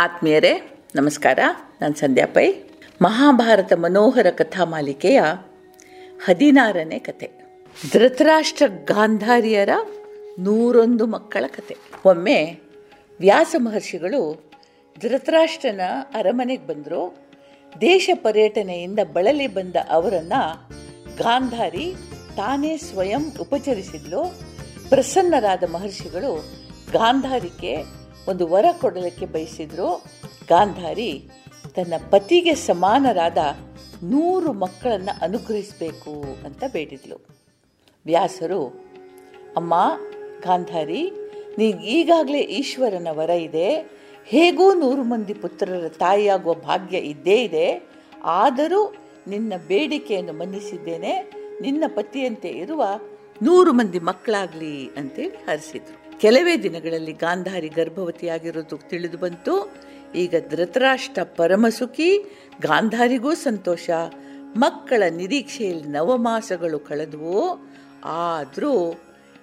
ಆತ್ಮೀಯರೇ, ನಮಸ್ಕಾರ. ನಾನು ಸಂಧ್ಯಾ ಪೈ. ಮಹಾಭಾರತ ಮನೋಹರ ಕಥಾ ಮಾಲಿಕೆಯ ಹದಿನಾರನೇ ಕತೆ ಧೃತರಾಷ್ಟ್ರ ಗಾಂಧಾರಿಯರ ನೂರೊಂದು ಮಕ್ಕಳ ಕತೆ ಒಮ್ಮೆ ವ್ಯಾಸ ಮಹರ್ಷಿಗಳು ಧೃತರಾಷ್ಟ್ರನ ಅರಮನೆಗೆ ಬಂದರು. ದೇಶ ಪರ್ಯಟನೆಯಿಂದ ಬಳಲಿ ಬಂದ ಅವರನ್ನು ಗಾಂಧಾರಿ ತಾನೇ ಸ್ವಯಂ ಉಪಚರಿಸಿದ್ಲು. ಪ್ರಸನ್ನರಾದ ಮಹರ್ಷಿಗಳು ಗಾಂಧಾರಿಗೆ ಒಂದು ವರ ಕೊಡಲಿಕ್ಕೆ ಬಯಸಿದ್ರು. ಗಾಂಧಾರಿ ತನ್ನ ಪತಿಗೆ ಸಮಾನರಾದ ನೂರು ಮಕ್ಕಳನ್ನು ಅನುಗ್ರಹಿಸಬೇಕು ಅಂತ ಬೇಡಿದ್ಲು. ವ್ಯಾಸರು, ಅಮ್ಮ, ಗಾಂಧಾರಿ, ನೀನು ಈಗಾಗಲೇ ಈಶ್ವರನ ವರ ಇದೆ. ಹೇಗೂ ನೂರು ಮಂದಿ ಪುತ್ರರ ತಾಯಿಯಾಗುವ ಭಾಗ್ಯ ಇದ್ದೇ ಇದೆ. ಆದರೂ ನಿನ್ನ ಬೇಡಿಕೆಯನ್ನು ಮನ್ನಿಸಿದ್ದೇನೆ. ನಿನ್ನ ಪತಿಯಂತೆ ಇರುವ ನೂರು ಮಂದಿ ಮಕ್ಕಳಾಗಲಿ ಅಂತೇಳಿ ಹರಿಸಿದ್ರು. ಕೆಲವೇ ದಿನಗಳಲ್ಲಿ ಗಾಂಧಾರಿ ಗರ್ಭವತಿಯಾಗಿರೋದು ತಿಳಿದು ಬಂತು. ಈಗ ಧೃತರಾಷ್ಟ್ರ ಪರಮಸುಖಿ, ಗಾಂಧಾರಿಗೂ ಸಂತೋಷ. ಮಕ್ಕಳ ನಿರೀಕ್ಷೆಯಲ್ಲಿ ನವಮಾಸಗಳು ಕಳೆದವು. ಆದರೂ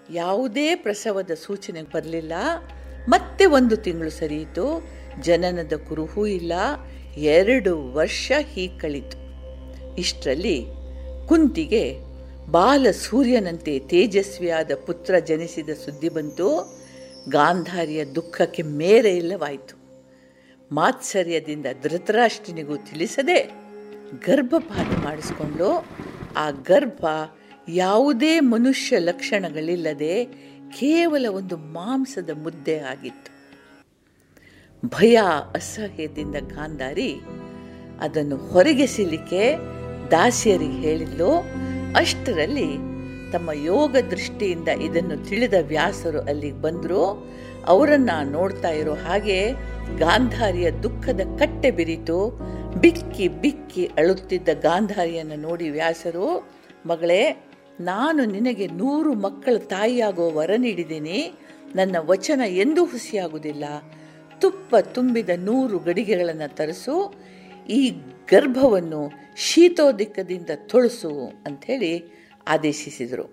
ಯಾವುದೇ ಪ್ರಸವದ ಸೂಚನೆ ಬರಲಿಲ್ಲ. ಮತ್ತೆ ಒಂದು ತಿಂಗಳು ಸರಿಯಿತು. ಜನನದ ಕುರುಹೂ ಇಲ್ಲ. ಎರಡು ವರ್ಷ ಹೀಗೆ ಕಳಿತು ಇಷ್ಟರಲ್ಲಿ ಕುಂತಿಗೆ ಬಾಲ ಸೂರ್ಯನಂತೆ ತೇಜಸ್ವಿಯಾದ ಪುತ್ರ ಜನಿಸಿದ ಸುದ್ದಿ ಬಂತು. ಗಾಂಧಾರಿಯ ದುಃಖಕ್ಕೆ ಮೇರೆ ಇಲ್ಲವಾಯಿತು. ಮಾತ್ಸರ್ಯದಿಂದ ಧೃತರಾಷ್ಟ್ರನಿಗೂ ತಿಳಿಸದೆ ಗರ್ಭಪಾತ ಮಾಡಿಸ್ಕೊಂಡು ಆ ಗರ್ಭ ಯಾವುದೇ ಮನುಷ್ಯ ಲಕ್ಷಣಗಳಿಲ್ಲದೆ ಕೇವಲ ಒಂದು ಮಾಂಸದ ಮುದ್ದೆ ಆಗಿತ್ತು. ಭಯ, ಅಸಹ್ಯದಿಂದ ಗಾಂಧಾರಿ ಅದನ್ನು ಹೊರಗೆಸಲಿಕ್ಕೆ ದಾಸಿಯರಿಗೆ ಹೇಳಿದ್ಲು, ಅಷ್ಟರಲ್ಲಿ ತಮ್ಮ ಯೋಗ ದೃಷ್ಟಿಯಿಂದ ಇದನ್ನು ತಿಳಿದ ವ್ಯಾಸರು ಅಲ್ಲಿಗೆ ಬಂದರು. ಅವರನ್ನು ನೋಡ್ತಾ ಇರೋ ಹಾಗೆ ಗಾಂಧಾರಿಯ ದುಃಖದ ಕಟ್ಟೆ ಬಿರಿತು. ಬಿಕ್ಕಿ ಬಿಕ್ಕಿ ಅಳುತ್ತಿದ್ದ ಗಾಂಧಾರಿಯನ್ನು ನೋಡಿ ವ್ಯಾಸರು, ಮಗಳೇ, ನಾನು ನಿನಗೆ ನೂರು ಮಕ್ಕಳ ತಾಯಿಯಾಗೋ ವರ ನೀಡಿದ್ದೀನಿ. ನನ್ನ ವಚನ ಎಂದೂ ಹುಸಿಯಾಗುವುದಿಲ್ಲ. ತುಪ್ಪ ತುಂಬಿದ ನೂರು ಗಡಿಗೆಗಳನ್ನು ತರಿಸು. ಈ ಗರ್ಭವನ್ನು ಶೀತೋದಿಕ್ಕದಿಂದ ತೊಳಸು ಅಂಥೇಳಿ ಆದೇಶಿಸಿದರು.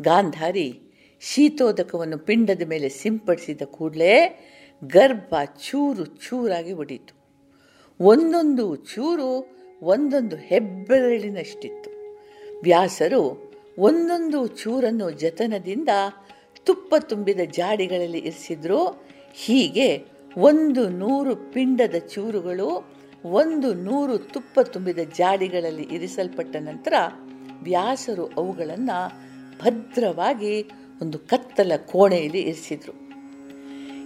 ಗಾಂಧಾರಿ ಶೀತೋದಕವನ್ನು ಪಿಂಡದ ಮೇಲೆ ಸಿಂಪಡಿಸಿದ ಕೂಡಲೇ ಗರ್ಭ ಚೂರು ಚೂರಾಗಿ ಒಡೀತು. ಒಂದೊಂದು ಚೂರು ಒಂದೊಂದು ಹೆಬ್ಬೆರಳಿನಷ್ಟಿತ್ತು. ವ್ಯಾಸರು ಒಂದೊಂದು ಚೂರನ್ನು ಜತನದಿಂದ ತುಪ್ಪ ತುಂಬಿದ ಜಾಡಿಗಳಲ್ಲಿ ಇರಿಸಿದ್ರು. ಹೀಗೆ ಒಂದು ನೂರು ಪಿಂಡದ ಚೂರುಗಳು, ಒಂದು ನೂರು ತುಪ್ಪ ತುಂಬಿದ ಜಾಡಿಗಳಲ್ಲಿ ಇರಿಸಲ್ಪಟ್ಟ ನಂತರ ವ್ಯಾಸರು ಅವುಗಳನ್ನು ಭದ್ರವಾಗಿ ಒಂದು ಕತ್ತಲ ಕೋಣೆಯಲ್ಲಿ ಇರಿಸಿದ್ರು.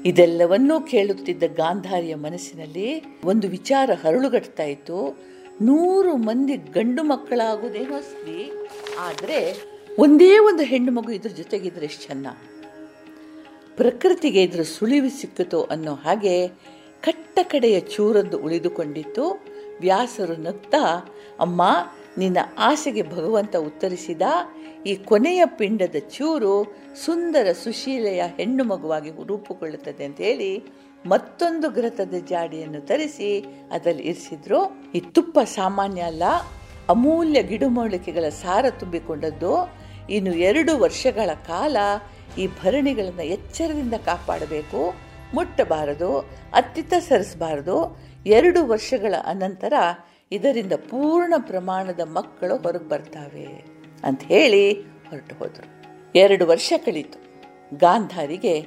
ಇದೆಲ್ಲವನ್ನೂ ಕೇಳುತ್ತಿದ್ದ ಗಾಂಧಾರಿಯ ಮನಸ್ಸಿನಲ್ಲಿ ಒಂದು ವಿಚಾರ ಹರಳುಗಟ್ತಾ ಇತ್ತು. ನೂರು ಮಂದಿ ಗಂಡು ಮಕ್ಕಳಾಗುವುದೇನೋ ಸರಿ ಆದರೆ ಒಂದೇ ಒಂದು ಹೆಣ್ಣು ಮಗು ಇದ್ರ ಜೊತೆಗಿದ್ರೆ ಎಷ್ಟು ಚೆನ್ನ ಪ್ರಕೃತಿಗೆ ಇದ್ರ ಸುಳಿವು ಸಿಕ್ಕಿತು ಅನ್ನೋ ಹಾಗೆ ಕಟ್ಟ ಕಡೆಯ ಚೂರೊಂದು ಉಳಿದುಕೊಂಡಿತ್ತು. ವ್ಯಾಸರು ನಗ್ತಾ, ಅಮ್ಮ ನಿನ್ನ ಆಸೆಗೆ ಭಗವಂತ ಉತ್ತರಿಸಿದ ಈ ಕೊನೆಯ ಪಿಂಡದ ಚೂರು ಸುಂದರ ಸುಶೀಲೆಯ ಹೆಣ್ಣು ಮಗುವಾಗಿ ರೂಪುಗೊಳ್ಳುತ್ತದೆ ಅಂತ ಹೇಳಿ ಮತ್ತೊಂದು ಗ್ರತದ ಜಾಡಿಯನ್ನು ತರಿಸಿ ಅದರಲ್ಲಿ ಇರಿಸಿದ್ರು. ಈ ತುಪ್ಪ ಸಾಮಾನ್ಯ ಅಲ್ಲ, ಅಮೂಲ್ಯ ಗಿಡಮೂಲಿಕೆಗಳ ಸಾರ ತುಂಬಿಕೊಂಡದ್ದು. ಇನ್ನು ಎರಡು ವರ್ಷಗಳ ಕಾಲ ಈ ಭರಣಿಗಳನ್ನು ಎಚ್ಚರದಿಂದ ಕಾಪಾಡಬೇಕು. ಮುಟ್ಟಬಾರದು, ಅತ್ತಿತ್ತ ಸರಿಸಬಾರದು. ಎರಡು ವರ್ಷಗಳ ಅನಂತರ ಇದರಿಂದ ಪೂರ್ಣ ಪ್ರಮಾಣದ ಮಕ್ಕಳು ಹೊರಗೆ ಬರ್ತಾವೆ ಅಂತ ಹೇಳಿ ಹೊರಟು ಹೋದರು. ಎರಡು ವರ್ಷ ಕಳೀತು. ಗಾಂಧಾರಿಗೆ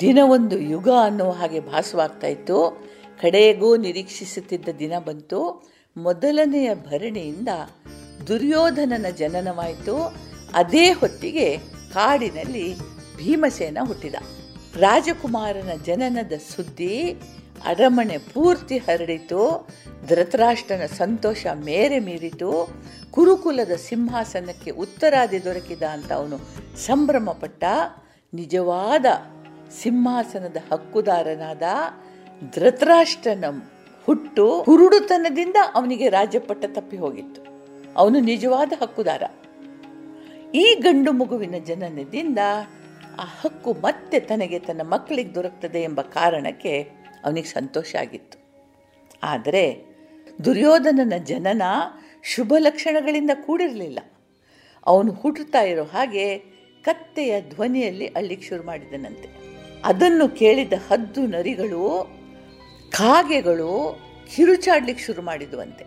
ದಿನವೊಂದು ಯುಗ ಅನ್ನೋ ಹಾಗೆ ಭಾಸವಾಗ್ತಾ ಇತ್ತು. ಕಡೆಗೂ ನಿರೀಕ್ಷಿಸುತ್ತಿದ್ದ ದಿನ ಬಂತು. ಮೊದಲನೆಯ ಭರಣಿಯಿಂದ ದುರ್ಯೋಧನನ ಜನನವಾಯಿತು. ಅದೇ ಹೊತ್ತಿಗೆ ಕಾಡಿನಲ್ಲಿ ಭೀಮಸೇನ ಹುಟ್ಟಿದ. ರಾಜಕುಮಾರನ ಜನನದ ಸುದ್ದಿ ಅರಮನೆ ಪೂರ್ತಿ ಹರಡಿತು. ಧೃತರಾಷ್ಟ್ರನ ಸಂತೋಷ ಮೇರೆ ಮೀರಿತು. ಕುರುಕುಲದ ಸಿಂಹಾಸನಕ್ಕೆ ಉತ್ತರಾದಿ ದೊರಕಿದ ಅಂತ ಅವನು ಸಂಭ್ರಮಪಟ್ಟ. ನಿಜವಾದ ಸಿಂಹಾಸನದ ಹಕ್ಕುದಾರನಾದ ಧೃತರಾಷ್ಟ್ರನ ಹುಟ್ಟು ಹುರುಡುತನದಿಂದ ಅವನಿಗೆ ರಾಜ್ಯಪಟ್ಟ ತಪ್ಪಿ ಹೋಗಿತ್ತು. ಅವನು ನಿಜವಾದ ಹಕ್ಕುದಾರ. ಈ ಗಂಡು ಮಗುವಿನ ಜನನದಿಂದ ಆ ಹಕ್ಕು ಮತ್ತೆ ತನಗೆ ತನ್ನ ಮಕ್ಕಳಿಗೆ ದೊರಕ್ತದೆ ಎಂಬ ಕಾರಣಕ್ಕೆ ಅವನಿಗೆ ಸಂತೋಷ ಆಗಿತ್ತು. ಆದರೆ ದುರ್ಯೋಧನನ ಜನನ ಶುಭ ಲಕ್ಷಣಗಳಿಂದ ಕೂಡಿರಲಿಲ್ಲ. ಅವನು ಹುಟ್ಟುತ್ತಾ ಇರೋ ಹಾಗೆ ಕತ್ತೆಯ ಧ್ವನಿಯಲ್ಲಿ ಅಳ್ಳಿಕ್ಕೆ ಶುರು ಮಾಡಿದನಂತೆ. ಅದನ್ನು ಕೇಳಿದ ಹದ್ದು ನರಿಗಳು, ಕಾಗೆಗಳು ಕಿರುಚಾಡ್ಲಿಕ್ಕೆ ಶುರು ಮಾಡಿದುವಂತೆ.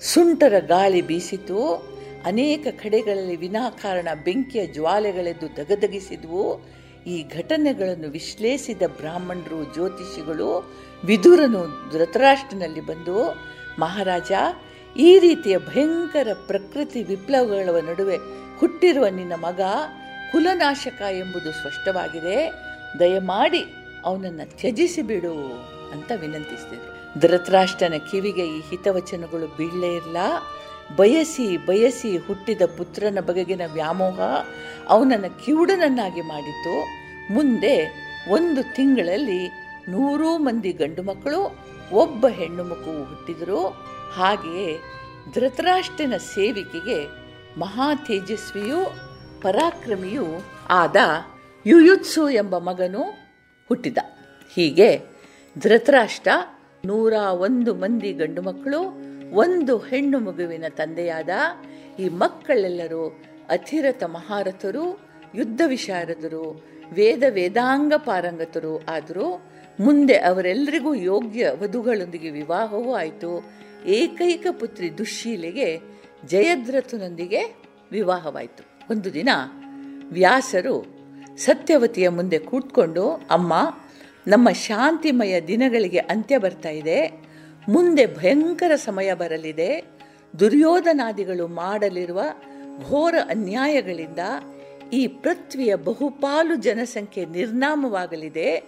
ಸುಂಟರ ಗಾಳಿ ಬೀಸಿತು, ಅನೇಕ ಕಡೆಗಳಲ್ಲಿ ವಿನಾಕಾರಣ ಬೆಂಕಿಯ ಜ್ವಾಲೆಗಳೆದ್ದು ದಗದಗಿಸಿದ್ವು ಈ ಘಟನೆಗಳನ್ನು ವಿಶ್ಲೇಷಿಸಿದ ಬ್ರಾಹ್ಮಣರು, ಜ್ಯೋತಿಷಿಗಳು, ವಿದುರನು ಧೃತರಾಷ್ಟ್ರನಲ್ಲಿ ಬಂದು, ಮಹಾರಾಜ, ಈ ರೀತಿಯ ಭಯಂಕರ ಪ್ರಕೃತಿ ವಿಪ್ಲವಗಳ ನಡುವೆ ಹುಟ್ಟಿರುವ ನಿನ್ನ ಮಗ ಕುಲನಾಶಕ ಎಂಬುದು ಸ್ಪಷ್ಟವಾಗಿದೆ. ದಯಮಾಡಿ ಅವನನ್ನು ತ್ಯಜಿಸಿ ಬಿಡು ಅಂತ ವಿನಂತಿಸಿದರು. ಧೃತರಾಷ್ಟ್ರನ ಕಿವಿಗೆ ಈ ಹಿತವಚನಗಳು ಬೀಳಲೇ ಇಲ್ಲ ಬಯಸಿ ಬಯಸಿ ಹುಟ್ಟಿದ ಪುತ್ರನ ಬಗೆಗಿನ ವ್ಯಾಮೋಹ ಅವನನ್ನು ಕಿವುಡನನ್ನಾಗಿ ಮಾಡಿತು ಮುಂದೆ ಒಂದು ತಿಂಗಳಲ್ಲಿ ನೂರು ಮಂದಿ ಗಂಡು ಮಕ್ಕಳು, ಒಬ್ಬ ಹೆಣ್ಣು ಮಕ್ಕಳು ಹುಟ್ಟಿದರು. ಹಾಗೆಯೇ ಧೃತರಾಷ್ಟ್ರನ ಸೇವಿಕೆಗೆ ಮಹಾ ತೇಜಸ್ವಿಯೂ ಪರಾಕ್ರಮಿಯೂ ಆದ ಯುಯುತ್ಸು ಎಂಬ ಮಗನು ಹುಟ್ಟಿದ. ಹೀಗೆ ಧೃತರಾಷ್ಟ್ರ ನೂರ ಒಂದು ಮಂದಿ ಗಂಡು ಮಕ್ಕಳು ಒಂದು ಹೆಣ್ಣು ಮಗುವಿನ ತಂದೆಯಾದ ಈ ಮಕ್ಕಳೆಲ್ಲರೂ ಅಧಿರಥ ಮಹಾರಥರು, ಯುದ್ಧ ವಿಶಾರದರು, ವೇದ ವೇದಾಂಗ ಪಾರಂಗತರು ಆದರೂ ಮುಂದೆ ಅವರೆಲ್ಲರಿಗೂ ಯೋಗ್ಯ ವಧುಗಳೊಂದಿಗೆ ವಿವಾಹವೂ ಆಯಿತು. ಏಕೈಕ ಪುತ್ರಿ ದುಶ್ಶೀಲೆಗೆ ಜಯದ್ರಥನೊಂದಿಗೆ ವಿವಾಹವಾಯಿತು. ಒಂದು ದಿನ ವ್ಯಾಸರು ಸತ್ಯವತಿಯ ಮುಂದೆ ಕೂತ್ಕೊಂಡು, ಅಮ್ಮ, ನಮ್ಮ ಶಾಂತಿಮಯ ದಿನಗಳಿಗೆ ಅಂತ್ಯ ಬರ್ತಾ ಇದೆ. ಮುಂದೆ ಭಯಂಕರ ಸಮಯ ಬರಲಿದೆ. ದುರ್ಯೋಧನಾದಿಗಳು ಮಾಡಲಿರುವ ಘೋರ ಅನ್ಯಾಯಗಳಿಂದ ಈ ಪೃಥ್ವಿಯ ಬಹುಪಾಲು ಜನಸಂಖ್ಯೆ ನಿರ್ನಾಮವಾಗಲಿದೆ.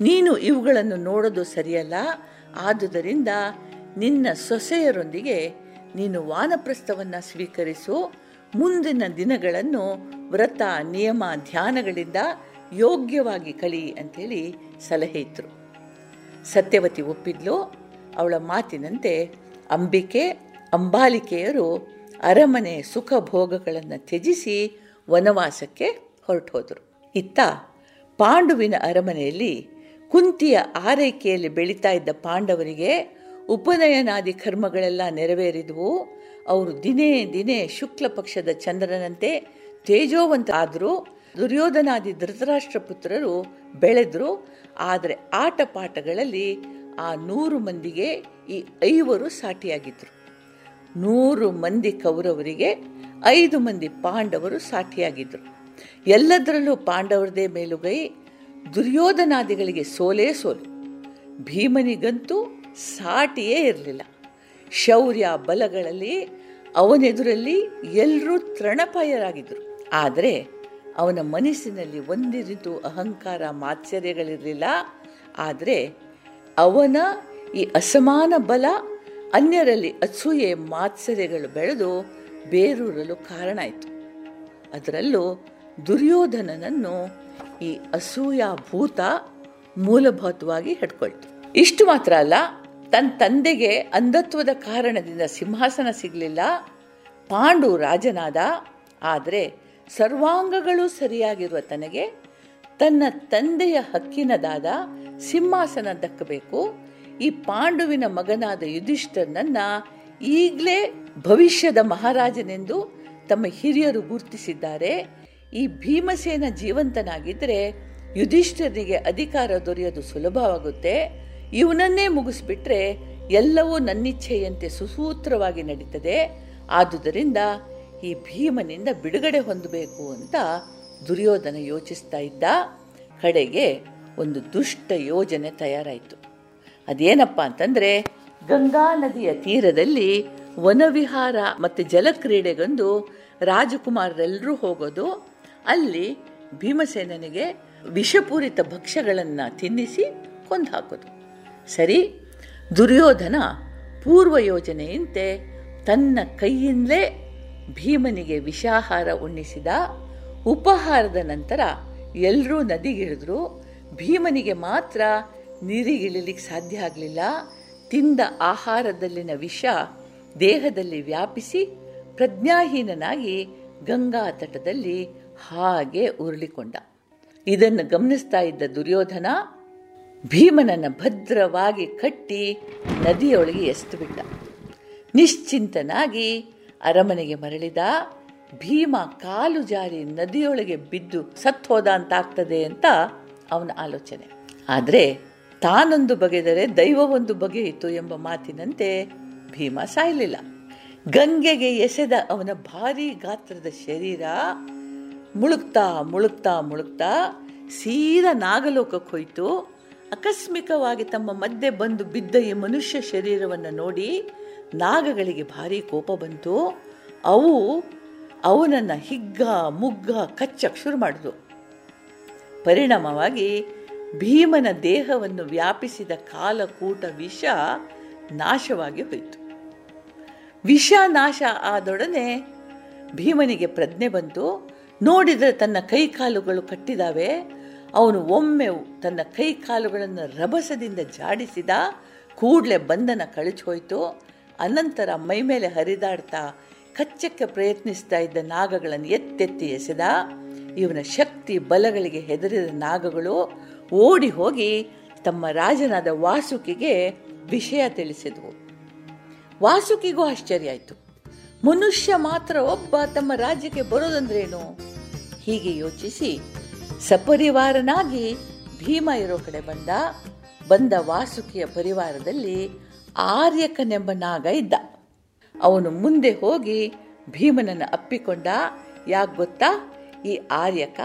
ನೀನು ಇವುಗಳನ್ನು ನೋಡೋದು ಸರಿಯಲ್ಲ. ಆದುದರಿಂದ ನಿನ್ನ ಸೊಸೆಯರೊಂದಿಗೆ ನೀನು ವಾನಪ್ರಸ್ಥವನ್ನು ಸ್ವೀಕರಿಸು. ಮುಂದಿನ ದಿನಗಳನ್ನು ವ್ರತ, ನಿಯಮ, ಧ್ಯಾನಗಳಿಂದ ಯೋಗ್ಯವಾಗಿ ಕಳಿ ಅಂಥೇಳಿ ಸಲಹೆ ಇದ್ರು. ಸತ್ಯವತಿ ಒಪ್ಪಿದ್ಲು. ಅವಳ ಮಾತಿನಂತೆ ಅಂಬಿಕೆ, ಅಂಬಾಲಿಕೆಯರು ಅರಮನೆ ಸುಖ ಭೋಗಗಳನ್ನು ತ್ಯಜಿಸಿ ವನವಾಸಕ್ಕೆ ಹೊರಟು ಹೋದರು ಇತ್ತ ಪಾಂಡುವಿನ ಅರಮನೆಯಲ್ಲಿ ಕುಂತಿಯ ಆರೈಕೆಯಲ್ಲಿ ಬೆಳೀತಾ ಇದ್ದ ಪಾಂಡವರಿಗೆ ಉಪನಯನಾದಿ ಕರ್ಮಗಳೆಲ್ಲ ನೆರವೇರಿದವು. ಅವರು ದಿನೇ ದಿನೇ ಶುಕ್ಲ ಪಕ್ಷದ ಚಂದ್ರನಂತೆ ತೇಜೋವಂತ ಆದರೂ ದುರ್ಯೋಧನಾದಿ ಧೃತರಾಷ್ಟ್ರ ಪುತ್ರರು ಬೆಳೆದ್ರು. ಆದರೆ ಆಟ ಪಾಠಗಳಲ್ಲಿ ಆ ನೂರು ಮಂದಿಗೆ ಈ ಐವರು ಸಾಟಿಯಾಗಿದ್ದರು ನೂರು ಮಂದಿ ಕೌರವರಿಗೆ ಐದು ಮಂದಿ ಪಾಂಡವರು ಸಾಟಿಯಾಗಿದ್ದರು ಎಲ್ಲದರಲ್ಲೂ ಪಾಂಡವರದೇ ಮೇಲುಗೈ, ದುರ್ಯೋಧನಾದಿಗಳಿಗೆ ಸೋಲೇ ಸೋಲು. ಭೀಮನಿಗಂತೂ ಸಾಟಿಯೇ ಇರಲಿಲ್ಲ. ಶೌರ್ಯ ಬಲಗಳಲ್ಲಿ, ಅವನೆದುರಲ್ಲಿ ಎಲ್ಲರೂ ತೃಣಪಾಯರಾಗಿದ್ದರು ಆದರೆ ಅವನ ಮನಸ್ಸಿನಲ್ಲಿ ಒಂದಿರಿತು ಅಹಂಕಾರ ಮಾತ್ಸರ್ಯಗಳಿರಲಿಲ್ಲ. ಆದರೆ ಅವನ ಈ ಅಸಮಾನ ಬಲ ಅನ್ಯರಲ್ಲಿ ಅಸೂಯೆ ಮಾತ್ಸರ್ಯಗಳು ಬೆಳೆದು ಬೇರೂರಲು ಕಾರಣ ಆಯಿತು. ಅದರಲ್ಲೂ ದುರ್ಯೋಧನನನ್ನು ಈ ಅಸೂಯ ಭೂತ ಮೂಲಭೂತವಾಗಿ ಹಿಡ್ಕೊಳ್ತು. ಇಷ್ಟು ಮಾತ್ರ ಅಲ್ಲ, ತನ್ನ ತಂದೆಗೆ ಅಂಧತ್ವದ ಕಾರಣದಿಂದ ಸಿಂಹಾಸನ ಸಿಗಲಿಲ್ಲ, ಪಾಂಡು ರಾಜನಾದ, ಆದರೆ ಸರ್ವಾಂಗಗಳು ಸರಿಯಾಗಿರುವ ತನಗೆ ತನ್ನ ತಂದೆಯ ಹಕ್ಕಿನದಾದ ಸಿಂಹಾಸನ ದಕ್ಕಬೇಕು ಈ ಪಾಂಡುವಿನ ಮಗನಾದ ಯುಧಿಷ್ಠರನನ್ನ ಈಗಲೇ ಭವಿಷ್ಯದ ಮಹಾರಾಜನೆಂದು ತಮ್ಮ ಹಿರಿಯರು ಗುರುತಿಸಿದ್ದಾರೆ. ಈ ಭೀಮಸೇನ ಜೀವಂತನಾಗಿದ್ದರೆ ಯುಧಿಷ್ಠರಿಗೆ ಅಧಿಕಾರ ದೊರೆಯೋದು ಸುಲಭವಾಗುತ್ತೆ. ಇವನನ್ನೇ ಮುಗಿಸ್ಬಿಟ್ರೆ ಎಲ್ಲವೂ ನನ್ನಿಚ್ಛೆಯಂತೆ ಸುಸೂತ್ರವಾಗಿ ನಡೀತದೆ. ಆದುದರಿಂದ ಈ ಭೀಮನಿಂದ ಬಿಡುಗಡೆ ಹೊಂದಬೇಕು ಅಂತ ದುರ್ಯೋಧನ ಯೋಚಿಸ್ತಾ ಇದ್ದ ಕಡೆಗೆ ಒಂದು ದುಷ್ಟ ಯೋಜನೆ ತಯಾರಾಯಿತು. ಅದೇನಪ್ಪ ಅಂತಂದರೆ ಗಂಗಾ ನದಿಯ ತೀರದಲ್ಲಿ ವನವಿಹಾರ ಮತ್ತು ಜಲಕ್ರೀಡೆಗೊಂದು ರಾಜಕುಮಾರರೆಲ್ಲರೂ ಹೋಗೋದು, ಅಲ್ಲಿ ಭೀಮಸೇನನಿಗೆ ವಿಷಪೂರಿತ ಭಕ್ಷ್ಯಗಳನ್ನು ತಿನ್ನಿಸಿ ಕೊಂದು ಹಾಕೋದು ಸರಿ, ದುರ್ಯೋಧನ ಪೂರ್ವ ಯೋಜನೆಯಂತೆ ತನ್ನ ಕೈಯಿಂದಲೇ ಭೀಮನಿಗೆ ವಿಷಾಹಾರ ಉಣ್ಣಿಸಿದ ಉಪಹಾರದ ನಂತರ ಎಲ್ಲರೂ ನದಿಗಿಳಿದ್ರು. ಭೀಮನಿಗೆ ಮಾತ್ರ ನೀರಿಗಿಳಿಲಿಕ್ಕೆ ಸಾಧ್ಯ ಆಗಲಿಲ್ಲ. ತಿಂದ ಆಹಾರದಲ್ಲಿನ ವಿಷ ದೇಹದಲ್ಲಿ ವ್ಯಾಪಿಸಿ ಪ್ರಜ್ಞಾಹೀನನಾಗಿ ಗಂಗಾ ತಟದಲ್ಲಿ ಹಾಗೆ ಉರುಳಿಕೊಂಡ. ಇದನ್ನು ಗಮನಿಸ್ತಾ ಇದ್ದ ದುರ್ಯೋಧನ ಭೀಮನನ್ನು ಭದ್ರವಾಗಿ ಕಟ್ಟಿ ನದಿಯೊಳಗೆ ಎಸ್ತು ಬಿಟ್ಟ ನಿಶ್ಚಿಂತನಾಗಿ ಅರಮನೆಗೆ ಮರಳಿದ. ಭೀಮ ಕಾಲು ಜಾರಿ ನದಿಯೊಳಗೆ ಬಿದ್ದು ಸತ್ತೋದ ಅಂತಾಗ್ತದೆ ಅಂತ ಅವನ ಆಲೋಚನೆ. ಆದರೆ ತಾನೊಂದು ಬಗೆದರೆ ದೈವವೊಂದು ಬಗೆಯಿತು ಎಂಬ ಮಾತಿನಂತೆ ಭೀಮ ಸಾಯಲಿಲ್ಲ. ಗಂಗೆಗೆ ಎಸೆದ ಅವನ ಭಾರೀ ಗಾತ್ರದ ಶರೀರ ಮುಳುಗ್ತಾ ಮುಳುಗ್ತಾ ಮುಳುಗ್ತಾ ಸೀದಾ ನಾಗಲೋಕಕ್ಕೆ ಹೋಯಿತು. ಆಕಸ್ಮಿಕವಾಗಿ ತಮ್ಮ ಮಧ್ಯೆ ಬಂದು ಬಿದ್ದ ಈ ಮನುಷ್ಯ ಶರೀರವನ್ನು ನೋಡಿ ನಾಗಗಳಿಗೆ ಭಾರಿ ಕೋಪ ಬಂತು. ಅವು ಅವನನ್ನು ಹಿಗ್ಗ, ಮುಗ್ಗ ಕಚ್ಚಕ್ಕೆ ಶುರು ಮಾಡಿದ್ರು ಪರಿಣಾಮವಾಗಿ ಭೀಮನ ದೇಹವನ್ನು ವ್ಯಾಪಿಸಿದ ಕಾಲಕೂಟ ವಿಷ ನಾಶವಾಗಿ ಹೋಯಿತು. ವಿಷ ನಾಶ ಆದೊಡನೆ ಭೀಮನಿಗೆ ಪ್ರಜ್ಞೆ ಬಂತು. ನೋಡಿದರೆ ತನ್ನ ಕೈ ಕಾಲುಗಳು ಕಟ್ಟಿದಾವೆ. ಅವನು ಒಮ್ಮೆ ತನ್ನ ಕೈ ಕಾಲುಗಳನ್ನು ರಭಸದಿಂದ ಜಾಡಿಸಿದ ಕೂಡಲೇ ಬಂಧನ ಕಳಚಿ ಹೋಯಿತು. ಅನಂತರ ಮೈಮೇಲೆ ಹರಿದಾಡ್ತಾ ಕಚ್ಚಕ್ಕೆ ಪ್ರಯತ್ನಿಸ್ತಾ ಇದ್ದ ನಾಗಗಳನ್ನು ಎತ್ತೆತ್ತಿ ಎಸೆದ. ಇವನ ಶಕ್ತಿ ಬಲಗಳಿಗೆ ಹೆದರಿದ ನಾಗಗಳು ಓಡಿ ಹೋಗಿ ತಮ್ಮ ರಾಜನಾದ ವಾಸುಕಿಗೆ ವಿಷಯ ತಿಳಿಸಿದವು. ವಾಸುಕಿಗೂ ಆಶ್ಚರ್ಯ ಆಯಿತು. ಮನುಷ್ಯ ಮಾತ್ರ ಒಬ್ಬ ತಮ್ಮ ರಾಜ್ಯಕ್ಕೆ ಬರೋದಂದ್ರೇನು ಹೀಗೆ ಯೋಚಿಸಿ ಸಪರಿವಾರನಾಗಿ ಭೀಮ ಇರೋ ಕಡೆ ಬಂದ. ಬಂದ ವಾಸುಕಿಯ ಪರಿವಾರದಲ್ಲಿ ಆರ್ಯಕನೆಂಬ ನಾಗ ಇದ್ದ. ಅವನು ಮುಂದೆ ಹೋಗಿ ಭೀಮನನ್ನು ಅಪ್ಪಿಕೊಂಡ. ಯಾಕೆ ಗೊತ್ತಾ? ಈ ಆರ್ಯಕ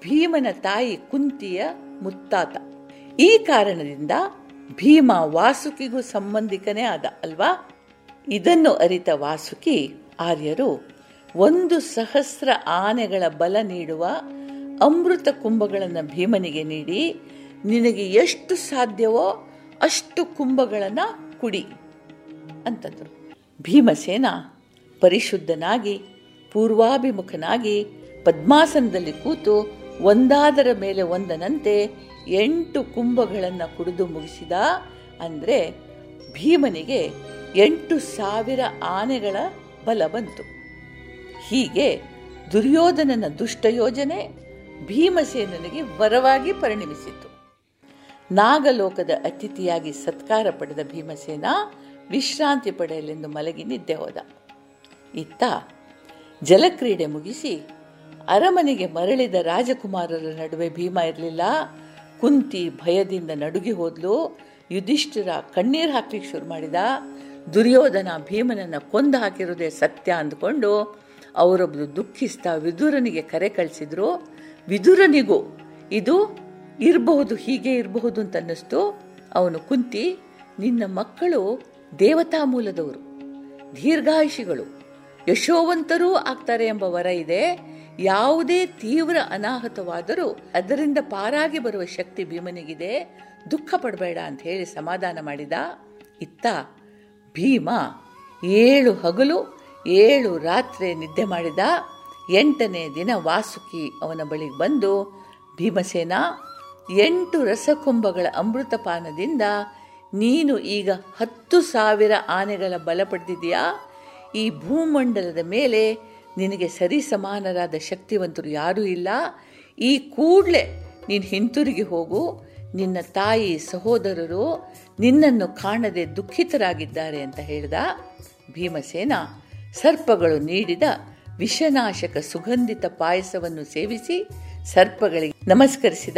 ಭೀಮನ ತಾಯಿ ಕುಂತಿಯ ಮುತ್ತಾತ. ಈ ಕಾರಣದಿಂದ ಭೀಮ ವಾಸುಕಿಗೂ ಸಂಬಂಧಿಕನೇ ಆದ ಅಲ್ವಾ? ಇದನ್ನು ಅರಿತ ವಾಸುಕಿ ಆರ್ಯರು ಒಂದು ಸಹಸ್ರ ಆನೆಗಳ ಬಲ ನೀಡುವ ಅಮೃತ ಕುಂಭಗಳನ್ನು ಭೀಮನಿಗೆ ನೀಡಿ, ನಿನಗೆ ಎಷ್ಟು ಸಾಧ್ಯವೋ ಅಷ್ಟು ಕುಂಭಗಳನ್ನು ಕುಡಿ ಅಂತಂದರು. ಭೀಮಸೇನ ಪರಿಶುದ್ಧನಾಗಿ, ಪೂರ್ವಾಭಿಮುಖನಾಗಿ ಪದ್ಮಾಸನದಲ್ಲಿ ಕೂತು ಒಂದಾದರ ಮೇಲೆ ಒಂದನಂತೆ ಎಂಟು ಕುಂಭಗಳನ್ನು ಕುಡಿದು ಮುಗಿಸಿದ ಅಂದರೆ ಭೀಮನಿಗೆ ಎಂಟು ಸಾವಿರ ಆನೆಗಳ ಬಲ ಬಂತು. ಹೀಗೆ ದುರ್ಯೋಧನನ ದುಷ್ಟ ಯೋಜನೆ ಭೀಮಸೇನನಿಗೆ ವರವಾಗಿ ಪರಿಣಮಿಸಿತು ನಾಗಲೋಕದ ಅತಿಥಿಯಾಗಿ ಸತ್ಕಾರ ಪಡೆದ ಭೀಮಸೇನ ವಿಶ್ರಾಂತಿ ಪಡೆಯಲೆಂದು ಮಲಗಿ ನಿದ್ದೆ ಹೋದ. ಇತ್ತ ಜಲಕ್ರೀಡೆ ಮುಗಿಸಿ ಅರಮನೆಗೆ ಮರಳಿದ ರಾಜಕುಮಾರರ ನಡುವೆ ಭೀಮ ಇರಲಿಲ್ಲ. ಕುಂತಿ ಭಯದಿಂದ ನಡುಗಿ ಹೋದ್ಲು. ಯುಧಿಷ್ಠಿರ ಕಣ್ಣೀರು ಹಾಕ್ಲಿಕ್ಕೆ ಶುರು ಮಾಡಿದ. ದುರ್ಯೋಧನ ಭೀಮನನ್ನು ಕೊಂದು ಹಾಕಿರೋದೇ ಸತ್ಯ ಅಂದ್ಕೊಂಡು ಅವರೊಬ್ಬರು ದುಃಖಿಸ್ತಾ ವಿದುರನಿಗೆ ಕರೆ ಕಳಿಸಿದ್ರು. ವಿದುರನಿಗೂ ಇದು ಇರಬಹುದು ಹೀಗೆ ಇರಬಹುದು ಅಂತ ಅನ್ನಿಸ್ತು. ಅವನು ಕುಂತಿ, ನಿನ್ನ ಮಕ್ಕಳು ದೇವತಾ ಮೂಲದವರು, ದೀರ್ಘಾಯುಷಿಗಳು, ಯಶೋವಂತರೂ ಆಗ್ತಾರೆ ಎಂಬ ವರ ಇದೆ. ಯಾವುದೇ ತೀವ್ರ ಅನಾಹುತವಾದರೂ ಅದರಿಂದ ಪಾರಾಗಿ ಬರುವ ಶಕ್ತಿ ಭೀಮನಿಗಿದೆ. ದುಃಖ ಪಡಬೇಡ ಅಂತ ಹೇಳಿ ಸಮಾಧಾನ ಮಾಡಿದ. ಇತ್ತ ಭೀಮ ಏಳು ಹಗಲು, ಏಳು ರಾತ್ರಿ ನಿದ್ದೆ ಮಾಡಿದ. ಎಂಟನೇ ದಿನ ವಾಸುಕಿ ಅವನ ಬಳಿಗೆ ಬಂದು ಭೀಮಸೇನ, ಎಂಟು ರಸಕುಂಭಗಳ ಅಮೃತಪಾನದಿಂದ ನೀನು ಈಗ ಹತ್ತು ಸಾವಿರ ಆನೆಗಳ ಬಲ ಪಡೆದಿದೆಯಾ ಈ ಭೂಮಂಡಲದ ಮೇಲೆ ನಿನಗೆ ಸರಿ ಸಮಾನರಾದ ಶಕ್ತಿವಂತರು ಯಾರೂ ಇಲ್ಲ. ಈ ಕೂಡಲೇ ನೀನು ಹಿಂತಿರುಗಿ ಹೋಗು. ನಿನ್ನ ತಾಯಿ ಸಹೋದರರು ನಿನ್ನನ್ನು ಕಾಣದೆ ದುಃಖಿತರಾಗಿದ್ದಾರೆ ಅಂತ ಹೇಳಿದ ಭೀಮಸೇನ. ಸರ್ಪಗಳು ನೀಡಿದ ವಿಷನಾಶಕ ಸುಗಂಧಿತ ಪಾಯಸವನ್ನು ಸೇವಿಸಿ ಸರ್ಪಗಳಿಗೆ ನಮಸ್ಕರಿಸಿದ.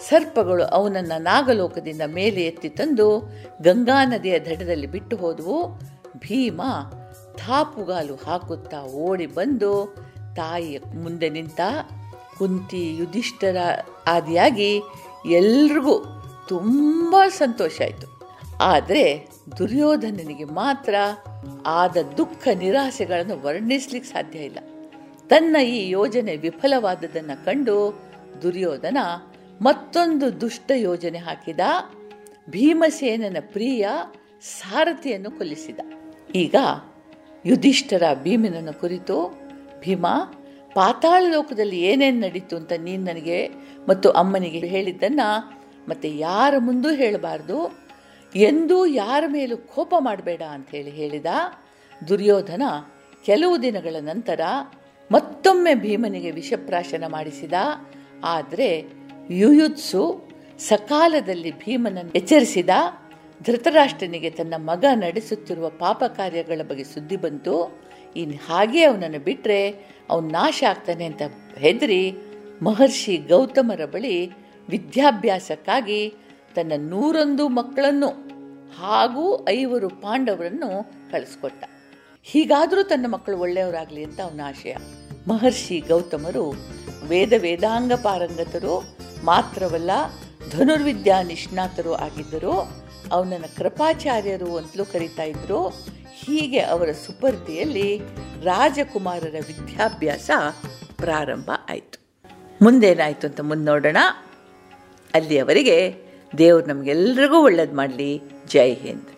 ಸರ್ಪಗಳು ಅವನನ್ನು ನಾಗಲೋಕದಿಂದ ಮೇಲೆ ಎತ್ತಿ ತಂದು ಗಂಗಾ ನದಿಯ ದಡದಲ್ಲಿ ಬಿಟ್ಟು ಹೋದವು. ಭೀಮ ಥಾಪುಗಾಲು ಹಾಕುತ್ತಾ ಓಡಿ ಬಂದು ತಾಯಿಯ ಮುಂದೆ ನಿಂತ ಕುಂತಿ ಯುಧಿಷ್ಠರ ಆದಿಯಾಗಿ ಎಲ್ರಿಗೂ ತುಂಬ ಸಂತೋಷ ಆಯಿತು. ಆದರೆ ದುರ್ಯೋಧನನಿಗೆ ಮಾತ್ರ ಆದ ದುಃಖ ನಿರಾಸೆಗಳನ್ನು ವರ್ಣಿಸ್ಲಿಕ್ಕೆ ಸಾಧ್ಯ ಇಲ್ಲ. ತನ್ನ ಈ ಯೋಜನೆ ವಿಫಲವಾದದನ್ನು ಕಂಡು ದುರ್ಯೋಧನ ಮತ್ತೊಂದು ದುಷ್ಟ ಯೋಜನೆ ಹಾಕಿದ ಭೀಮಸೇನನ ಪ್ರಿಯ ಸಾರಥಿಯನ್ನು ಕೊಲ್ಲಿಸಿದ. ಈಗ ಯುಧಿಷ್ಠರ ಭೀಮನನ್ನು ಕುರಿತು, ಭೀಮ, ಪಾತಾಳ ಲೋಕದಲ್ಲಿ ಏನೇನು ನಡೀತು ಅಂತ ನೀನು ನನಗೆ ಮತ್ತು ಅಮ್ಮನಿಗೆ ಹೇಳಿದ್ದನ್ನು ಮತ್ತೆ ಯಾರ ಮುಂದೂ ಹೇಳಬಾರ್ದು. ಎಂದೂ ಯಾರ ಮೇಲೂ ಕೋಪ ಮಾಡಬೇಡ ಅಂತ ಹೇಳಿ ಹೇಳಿದ ದುರ್ಯೋಧನ ಕೆಲವು ದಿನಗಳ ನಂತರ ಮತ್ತೊಮ್ಮೆ ಭೀಮನಿಗೆ ವಿಷಪ್ರಾಶನ ಮಾಡಿಸಿದ. ಆದರೆ ಯುಯುತ್ಸು ಸಕಾಲದಲ್ಲಿ ಭೀಮನನ್ನು ಎಚ್ಚರಿಸಿದ ಧೃತರಾಷ್ಟ್ರನಿಗೆ ತನ್ನ ಮಗ ನಡೆಸುತ್ತಿರುವ ಪಾಪ ಕಾರ್ಯಗಳ ಬಗ್ಗೆ ಸುದ್ದಿ ಬಂತು. ಇನ್ನು ಹಾಗೆ ಅವನನ್ನು ಬಿಟ್ಟರೆ ಅವನು ನಾಶ ಆಗ್ತಾನೆ ಅಂತ ಹೆದರಿ ಮಹರ್ಷಿ ಗೌತಮರ ಬಳಿ ವಿದ್ಯಾಭ್ಯಾಸಕ್ಕಾಗಿ ತನ್ನ ನೂರೊಂದು ಮಕ್ಕಳನ್ನು ಹಾಗೂ ಐವರು ಪಾಂಡವರನ್ನು ಕಳಿಸ್ಕೊಟ್ಟ. ಹೀಗಾದರೂ ತನ್ನ ಮಕ್ಕಳು ಒಳ್ಳೆಯವರಾಗಲಿ ಅಂತ ಅವನ ಆಶಯ. ಮಹರ್ಷಿ ಗೌತಮರು ವೇದ ವೇದಾಂಗ ಪಾರಂಗತರು ಮಾತ್ರವಲ್ಲ, ಧನುರ್ವಿದ್ಯಾ ನಿಷ್ಣಾತರು ಆಗಿದ್ದರು. ಅವನನ್ನು ಕೃಪಾಚಾರ್ಯರು ಅಂತಲೂ ಕರಿತಾ ಇದ್ದರು ಹೀಗೆ ಅವರ ಸುಪರ್ದಿಯಲ್ಲಿ ರಾಜಕುಮಾರರ ವಿದ್ಯಾಭ್ಯಾಸ ಪ್ರಾರಂಭ ಆಯಿತು. ಮುಂದೇನಾಯಿತು ಅಂತ ಮುಂದೆ ನೋಡೋಣ. ಅಲ್ಲಿಯವರೆಗೆ ದೇವರು ನಮಗೆಲ್ರಿಗೂ ಒಳ್ಳೇದು ಮಾಡಲಿ. ಜೈ ಹಿಂದ್.